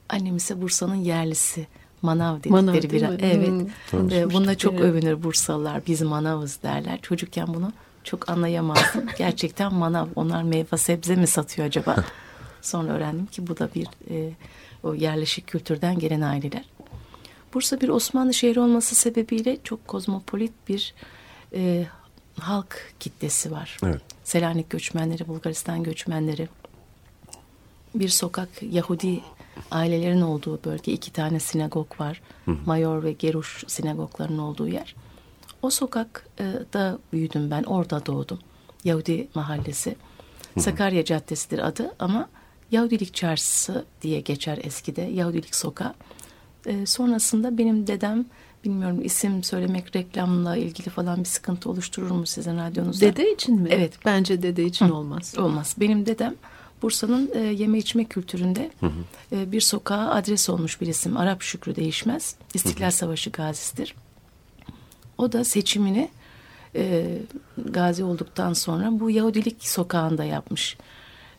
Annem ise Bursa'nın yerlisi. Manav dedikleri Manav bir evet. Hmm, E, konuşmuştuk, bununla çok evet. övünür Bursalılar. Biz manavız derler. Çocukken bunu çok anlayamazdım. Gerçekten manav. Onlar meyve sebze mi satıyor acaba? Sonra öğrendim ki bu da bir e, o yerleşik kültürden gelen aileler. Bursa bir Osmanlı şehri olması sebebiyle çok kozmopolit bir e, halk kitlesi var. Evet. Selanik göçmenleri, Bulgaristan göçmenleri. Bir sokak Yahudi ailelerin olduğu bölge. iki tane sinagog var. Mayor ve Geruş sinagoglarının olduğu yer. O sokakta büyüdüm ben. Orada doğdum. Yahudi mahallesi. Sakarya Caddesi'dir adı ama Yahudilik Çarşısı diye geçer eskide. Yahudilik Sokağı. Ee, sonrasında benim dedem bilmiyorum isim söylemek reklamla ilgili falan bir sıkıntı oluşturur mu sizin radyonuzda? Dede için mi? Evet. Bence dede için Hı. olmaz. Olmaz. Benim dedem Bursa'nın e, yeme içme kültüründe e, bir sokağa adres olmuş bir isim. Arap Şükrü değişmez. İstiklal Savaşı gazisidir. O da seçimini e, gazi olduktan sonra bu Yahudilik sokağında yapmış.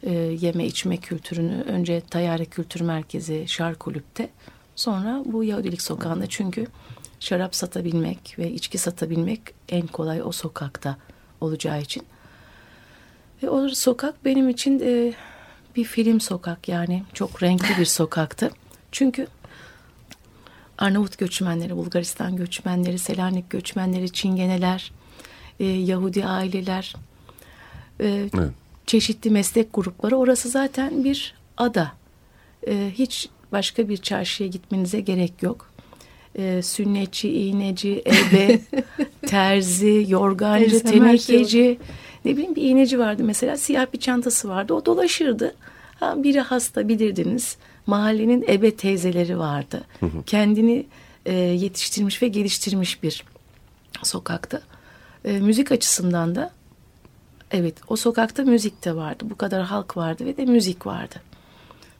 E, yeme içme kültürünü önce Tayyare Kültür Merkezi Şar Kulüp'te sonra bu Yahudilik sokağında çünkü şarap satabilmek ve içki satabilmek en kolay o sokakta olacağı için. Ve o sokak benim için e, bir film sokak yani çok renkli bir sokaktı. Çünkü Arnavut göçmenleri, Bulgaristan göçmenleri, Selanik göçmenleri, Çingeneler, e, Yahudi aileler, e, Evet. çeşitli meslek grupları. Orası zaten bir ada. E, hiç başka bir çarşıya gitmenize gerek yok. E, sünnetçi, iğneci, ebe, terzi, yorgancı, şey tenekeci. Ne bileyim bir iğneci vardı mesela siyah bir çantası vardı. O dolaşırdı. Ha, biri hasta bilirdiniz. Mahallenin ebe teyzeleri vardı. Kendini e, yetiştirmiş ve geliştirmiş bir sokakta. E, müzik açısından da evet o sokakta müzik de vardı. Bu kadar halk vardı ve de müzik vardı.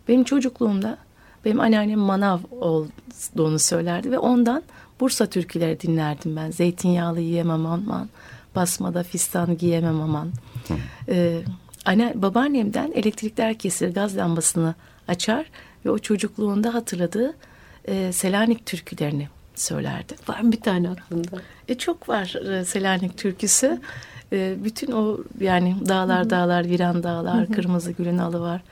Benim çocukluğumda benim anneannem manav olduğunu söylerdi ve ondan Bursa türküleri dinlerdim ben. Zeytinyağlı yiyemem aman, basmada fistan giyemem aman. Ee, anne, babaannemden elektrikler kesilir, gaz lambasını açar ve o çocukluğunda hatırladığı e, Selanik türkülerini söylerdi. Var mı bir tane aklında? E, çok var e, Selanik türküsü. E, bütün o yani dağlar dağlar, viran dağlar, kırmızı gülün alı var.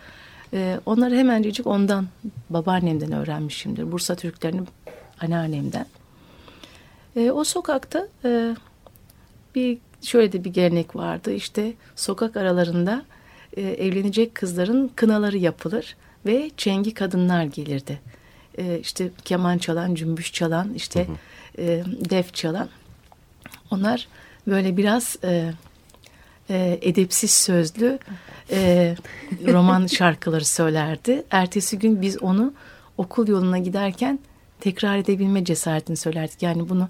E, onları hemencecik ondan, babaannemden öğrenmişimdir. Bursa Türklerini anneannemden. E, o sokakta e, bir şöyle de bir gelenek vardı. İşte sokak aralarında e, evlenecek kızların kınaları yapılır ve çengi kadınlar gelirdi. E, işte keman çalan, cümbüş çalan, işte e, def çalan. Onlar böyle biraz e, e, edepsiz sözlü e, roman şarkıları söylerdi. Ertesi gün biz onu okul yoluna giderken tekrar edebilme cesaretini söylerdik. Yani bunu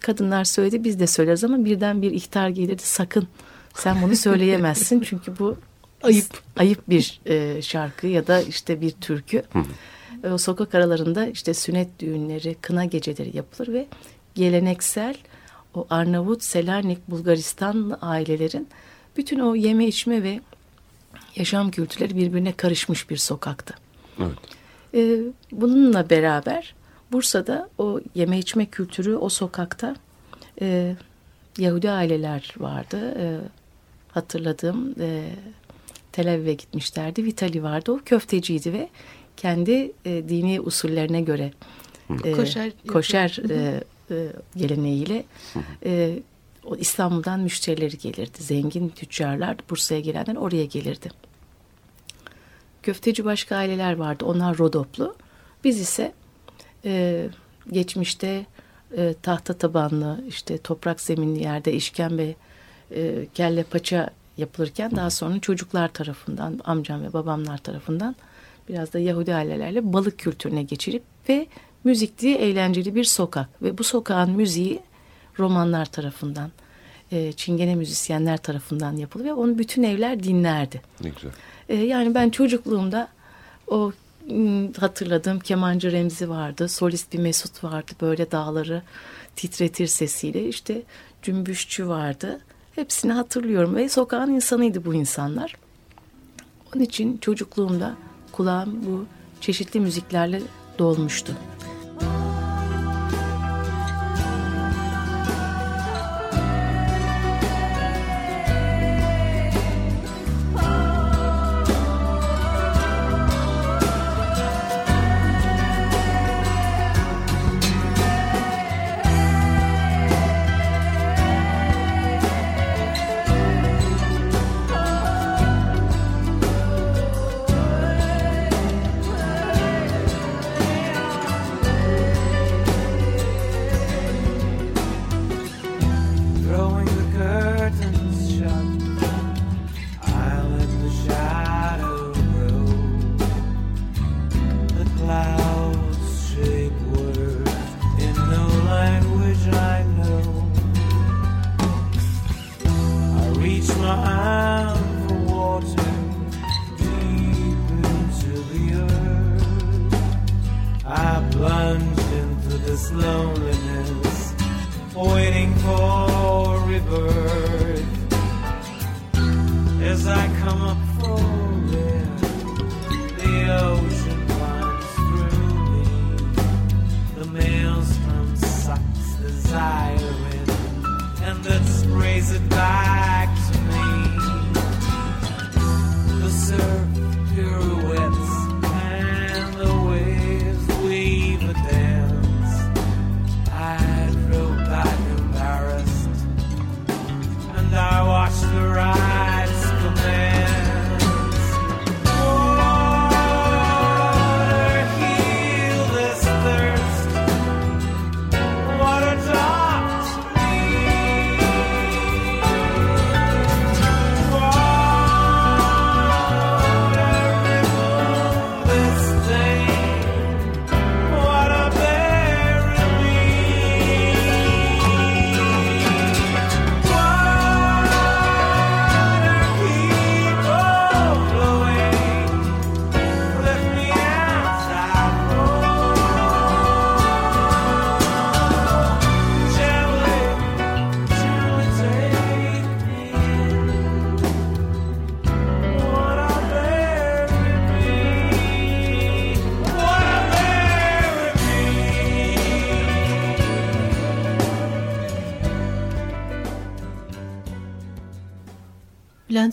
kadınlar söyledi biz de söyleriz ama birden bir ihtar gelirdi sakın sen bunu söyleyemezsin çünkü bu ayıp ayıp bir e, şarkı ya da işte bir türkü. E, o sokak aralarında işte sünnet düğünleri, kına geceleri yapılır ve geleneksel o Arnavut, Selanik, Bulgaristan ailelerin bütün o yeme içme ve yaşam kültürleri birbirine karışmış bir sokaktı. Evet. E, bununla beraber Bursa'da o yeme içme kültürü o sokakta e, Yahudi aileler vardı. E, hatırladığım e, Tel Aviv'e gitmişlerdi. Vitali vardı. O köfteciydi ve kendi e, dini usullerine göre e, Koşer koşer e, e, geleneğiyle e, İstanbul'dan müşterileri gelirdi. Zengin tüccarlar Bursa'ya gelenler oraya gelirdi. Köfteci başka aileler vardı. Onlar Rodoplu. Biz ise e, geçmişte e, tahta tabanlı işte toprak zeminli yerde işkembe e, kelle paça yapılırken daha sonra çocuklar tarafından amcam ve babamlar tarafından biraz da Yahudi ailelerle balık kültürüne geçirip ve müzikli eğlenceli bir sokak ve bu sokağın müziği romanlar tarafından e, çingene müzisyenler tarafından yapılır ve onu bütün evler dinlerdi. Ne güzel. E, yani ben çocukluğumda o m, hatırladığım kemancı Remzi vardı. Solist bir Mesut vardı. Böyle dağları titretir sesiyle. İşte cümbüşçü vardı. Hepsini hatırlıyorum ve sokağın insanıydı bu insanlar. Onun için çocukluğumda kulağım bu çeşitli müziklerle dolmuştu.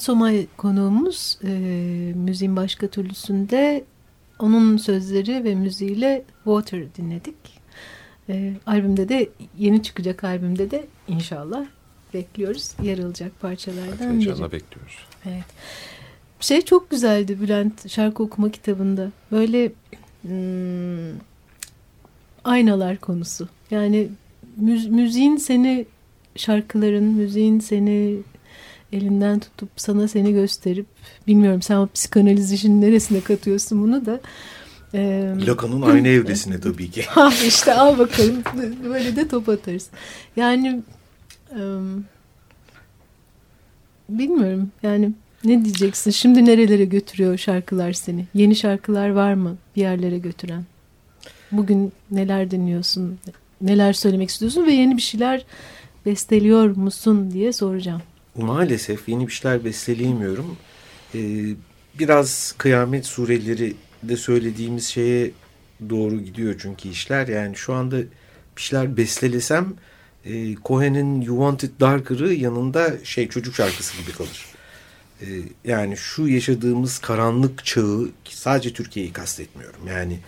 Somay konuğumuz e, müziğin başka türlüsünde onun sözleri ve müziğiyle Water dinledik. E, albümde de yeni çıkacak albümde de inşallah bekliyoruz. Yer alacak parçalardan biri. Heyecanla bekliyoruz. Evet. Şey çok güzeldi Bülent şarkı okuma kitabında. Böyle hmm, aynalar konusu. Yani müz- müziğin seni şarkıların, müziğin seni elinden tutup sana seni gösterip bilmiyorum sen o psikanaliz işinin neresine katıyorsun bunu da. Ee, Lacan'ın aynı evresine tabii ki. ha işte al bakalım böyle de top atarız. Yani ım, bilmiyorum yani ne diyeceksin? Şimdi nerelere götürüyor şarkılar seni? Yeni şarkılar var mı bir yerlere götüren? Bugün neler dinliyorsun? Neler söylemek istiyorsun ve yeni bir şeyler besteliyor musun diye soracağım. Maalesef yeni bir şeyler besteleyemiyorum. Ee, biraz kıyamet sureleri de söylediğimiz şeye doğru gidiyor çünkü işler. Yani şu anda bir şeyler bestelesem e, Cohen'in You Want It Darker'ı yanında şey çocuk şarkısı gibi kalır. E, yani şu yaşadığımız karanlık çağı sadece Türkiye'yi kastetmiyorum. Yani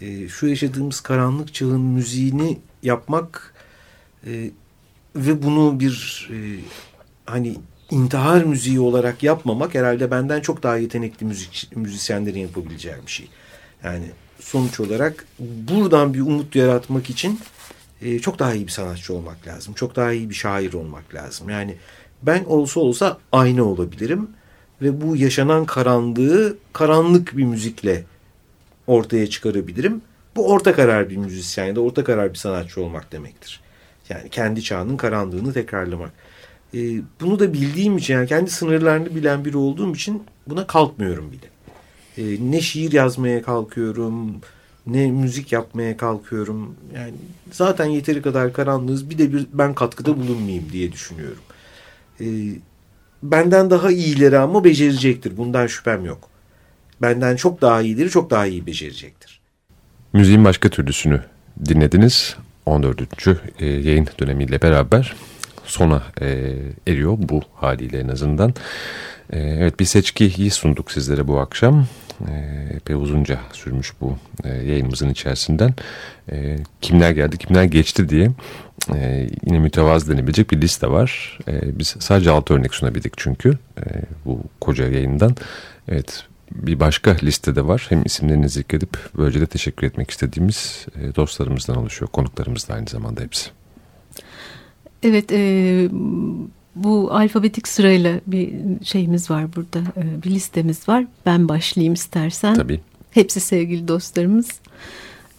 e, şu yaşadığımız karanlık çağın müziğini yapmak e, ve bunu bir e, hani intihar müziği olarak yapmamak herhalde benden çok daha yetenekli müzik müzisyenlerin yapabileceği bir şey. Yani sonuç olarak buradan bir umut yaratmak için e, çok daha iyi bir sanatçı olmak lazım. Çok daha iyi bir şair olmak lazım. Yani ben olsa olsa aynı olabilirim ve bu yaşanan karanlığı karanlık bir müzikle ortaya çıkarabilirim. Bu orta karar bir müzisyen ya da orta karar bir sanatçı olmak demektir. Yani kendi çağının karanlığını tekrarlamak. Ee, bunu da bildiğim için yani kendi sınırlarını bilen biri olduğum için buna kalkmıyorum bile. Ee, ne şiir yazmaya kalkıyorum, ne müzik yapmaya kalkıyorum. Yani zaten yeteri kadar karanlığız bir de bir ben katkıda bulunmayayım diye düşünüyorum. Ee, benden daha iyileri ama becerecektir. Bundan şüphem yok. Benden çok daha iyileri çok daha iyi becerecektir. Müziğin başka türlüsünü dinlediniz. 14. E, yayın dönemiyle beraber sona e, eriyor bu haliyle en azından. E, evet bir seçkiyi sunduk sizlere bu akşam. E, epey uzunca sürmüş bu e, yayınımızın içerisinden. E, kimler geldi kimler geçti diye e, yine mütevazı denebilecek bir liste var. E, biz sadece 6 örnek sunabildik çünkü e, bu koca yayından. Evet bir başka listede var. Hem isimlerini zikredip böylece de teşekkür etmek istediğimiz e, dostlarımızdan oluşuyor. Konuklarımız da aynı zamanda hepsi. Evet e, bu alfabetik sırayla bir şeyimiz var burada. E, bir listemiz var. Ben başlayayım istersen. Tabii. Hepsi sevgili dostlarımız.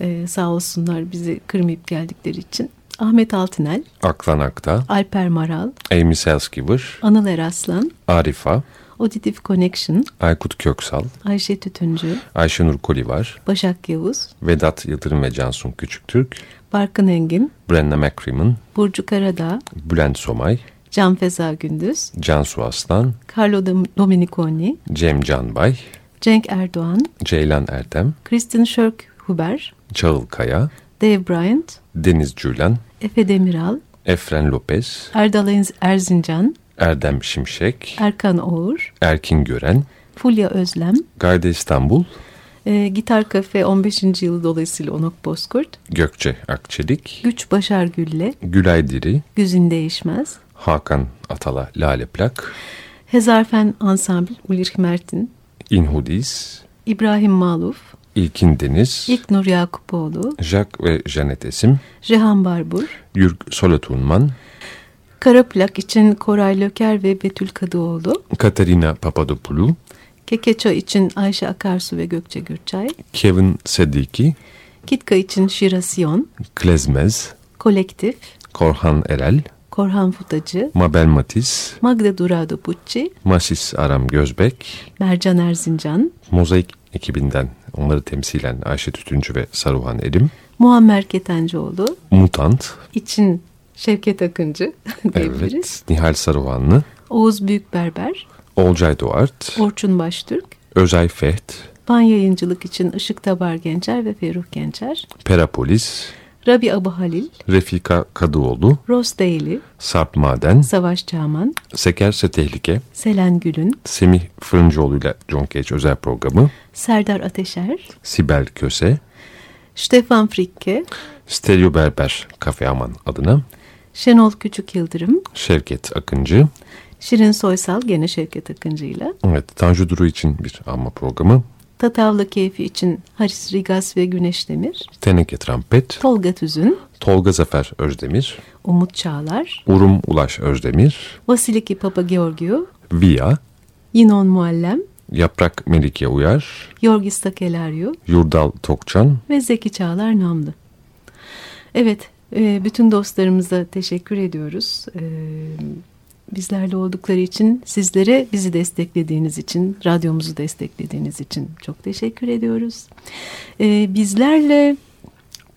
E, sağ olsunlar bizi kırmayıp geldikleri için. Ahmet Altınel. Aklan Akta. Alper Maral. Amy Selskiver. Anıl Eraslan. Arifa. Auditive Connection. Aykut Köksal. Ayşe Tütüncü. Ayşenur Kolivar. Başak Yavuz. Vedat Yıldırım ve Cansun Küçüktürk. Barkın Engin. Brenna McCrimmon. Burcu Karadağ. Bülent Somay. Can Feza Gündüz. Cansu Aslan. Carlo Dominiconi. Cem Canbay. Cenk Erdoğan. Ceylan Erdem. Kristin Şörk Huber. Çağıl Kaya. Dave Bryant. Deniz Cülen. Efe Demiral. Efren Lopez. Erdal Erzincan. Erdem Şimşek. Erkan Oğur. Erkin Gören. Fulya Özlem. Gayde İstanbul. E, Gitar Kafe 15. yılı dolayısıyla Onok Bozkurt. Gökçe Akçelik. Güç Başar Gülle. Gülay Diri. Güzin Değişmez. Hakan Atala Lale Plak. Hezarfen Ensemble Ulrich Mertin. İnhudiz. İbrahim Maluf. İlkin Deniz. İlknur Yakupoğlu. Jack ve Janet Esim. Rehan Barbur. Yürg Solatunman. Kara plak için Koray Löker ve Betül Kadıoğlu. Katerina Papadopoulou. Kekeço için Ayşe Akarsu ve Gökçe Gürçay. Kevin Sediki. Kitka için Şira Siyon. Klezmez. Kolektif. Korhan Erel. Korhan Futacı. Mabel Matiz. Magda Durado Pucci. Masis Aram Gözbek. Mercan Erzincan. Mozaik ekibinden onları temsilen Ayşe Tütüncü ve Saruhan Erim. Muammer Ketencoğlu. Mutant. İçin Şevket Akıncı diyebiliriz. Evet. Nihal Saruhanlı. Oğuz Büyükberber. Olcay Doğart. Orçun Baştürk. Özay Feht. Van yayıncılık için Işık Tabar Gencer ve Ferruh Gencer. Perapolis. Rabi Abu Halil, Refika Kadıoğlu, Ross Daly, Sarp Maden, Savaş Çağman, Sekerse Tehlike, Selen Gülün, Semih Fırıncıoğlu ile John Cage özel programı, Serdar Ateşer, Sibel Köse, Stefan Fricke, Stereo Berber Kafe Aman adına, Şenol Küçük Yıldırım, Şevket Akıncı, Şirin Soysal gene Şevket Akıncı ile, evet Tanju Duru için bir anma programı, Tatavla Keyfi için Haris Rigas ve Güneş Demir, Teneke Trampet, Tolga Tüzün, Tolga Zafer Özdemir, Umut Çağlar, Urum Ulaş Özdemir, Vasiliki Papa Georgiou, Via, Yinon Muallem, Yaprak Melike Uyar, Yorgis Takelaryo Yurdal Tokçan, ve Zeki Çağlar Namlı. Evet, e, bütün dostlarımıza teşekkür ediyoruz. E, bizlerle oldukları için, sizlere bizi desteklediğiniz için, radyomuzu desteklediğiniz için çok teşekkür ediyoruz. E, bizlerle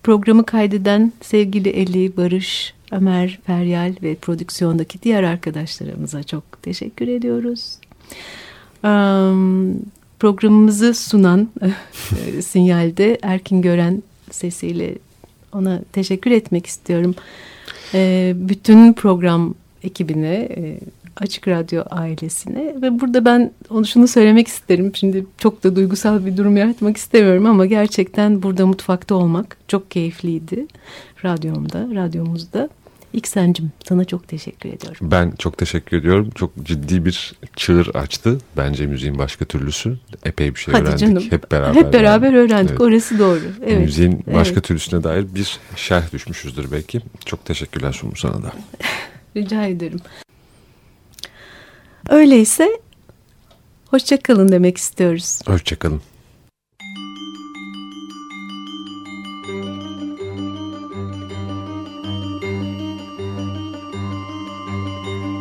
programı kaydeden sevgili Eli, Barış, Ömer, Feryal ve prodüksiyondaki diğer arkadaşlarımıza çok teşekkür ediyoruz. Um, programımızı sunan e, sinyalde Erkin Gören sesiyle ona teşekkür etmek istiyorum. E, bütün program ekibine, e, Açık Radyo ailesine ve burada ben onu şunu söylemek isterim. Şimdi çok da duygusal bir durum yaratmak istemiyorum ama gerçekten burada mutfakta olmak çok keyifliydi. Radyomda, radyomuzda. İksen'cim sana çok teşekkür ediyorum. Ben çok teşekkür ediyorum. Çok ciddi bir çığır açtı. Bence müziğin başka türlüsü. Epey bir şey Hadi öğrendik. canım. Hep beraber. Hep beraber yani. öğrendik. Evet. Orası doğru. Evet. Müziğin başka Evet. türlüsüne dair bir şerh düşmüşüzdür belki. Çok teşekkürler Sumru sana da. Rica ederim. Öyleyse hoşça kalın demek istiyoruz. Hoşçakalın.